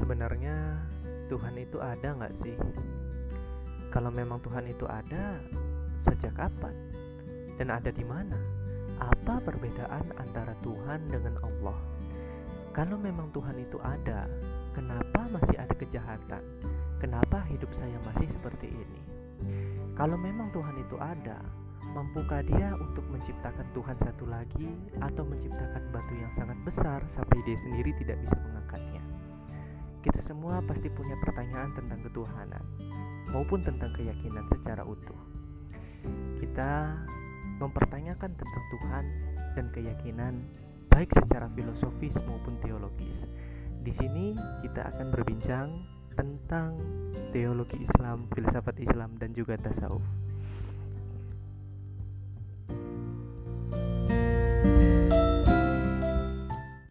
sebenarnya Tuhan itu ada nggak sih? Kalau memang Tuhan itu ada, sejak kapan? Dan ada di mana? Apa perbedaan antara Tuhan dengan Allah? Kalau memang Tuhan itu ada, kenapa masih ada kejahatan? Kenapa hidup saya masih seperti ini? Kalau memang Tuhan itu ada, mampukah Dia untuk menciptakan Tuhan satu lagi, atau menciptakan batu yang sangat besar sampai Dia sendiri tidak bisa mengangkatnya? Kita semua pasti punya pertanyaan tentang ketuhanan maupun tentang keyakinan secara utuh. Kita mempertanyakan tentang Tuhan dan keyakinan baik secara filosofis maupun teologis. Di sini kita akan berbincang tentang teologi Islam, filsafat Islam dan juga tasawuf.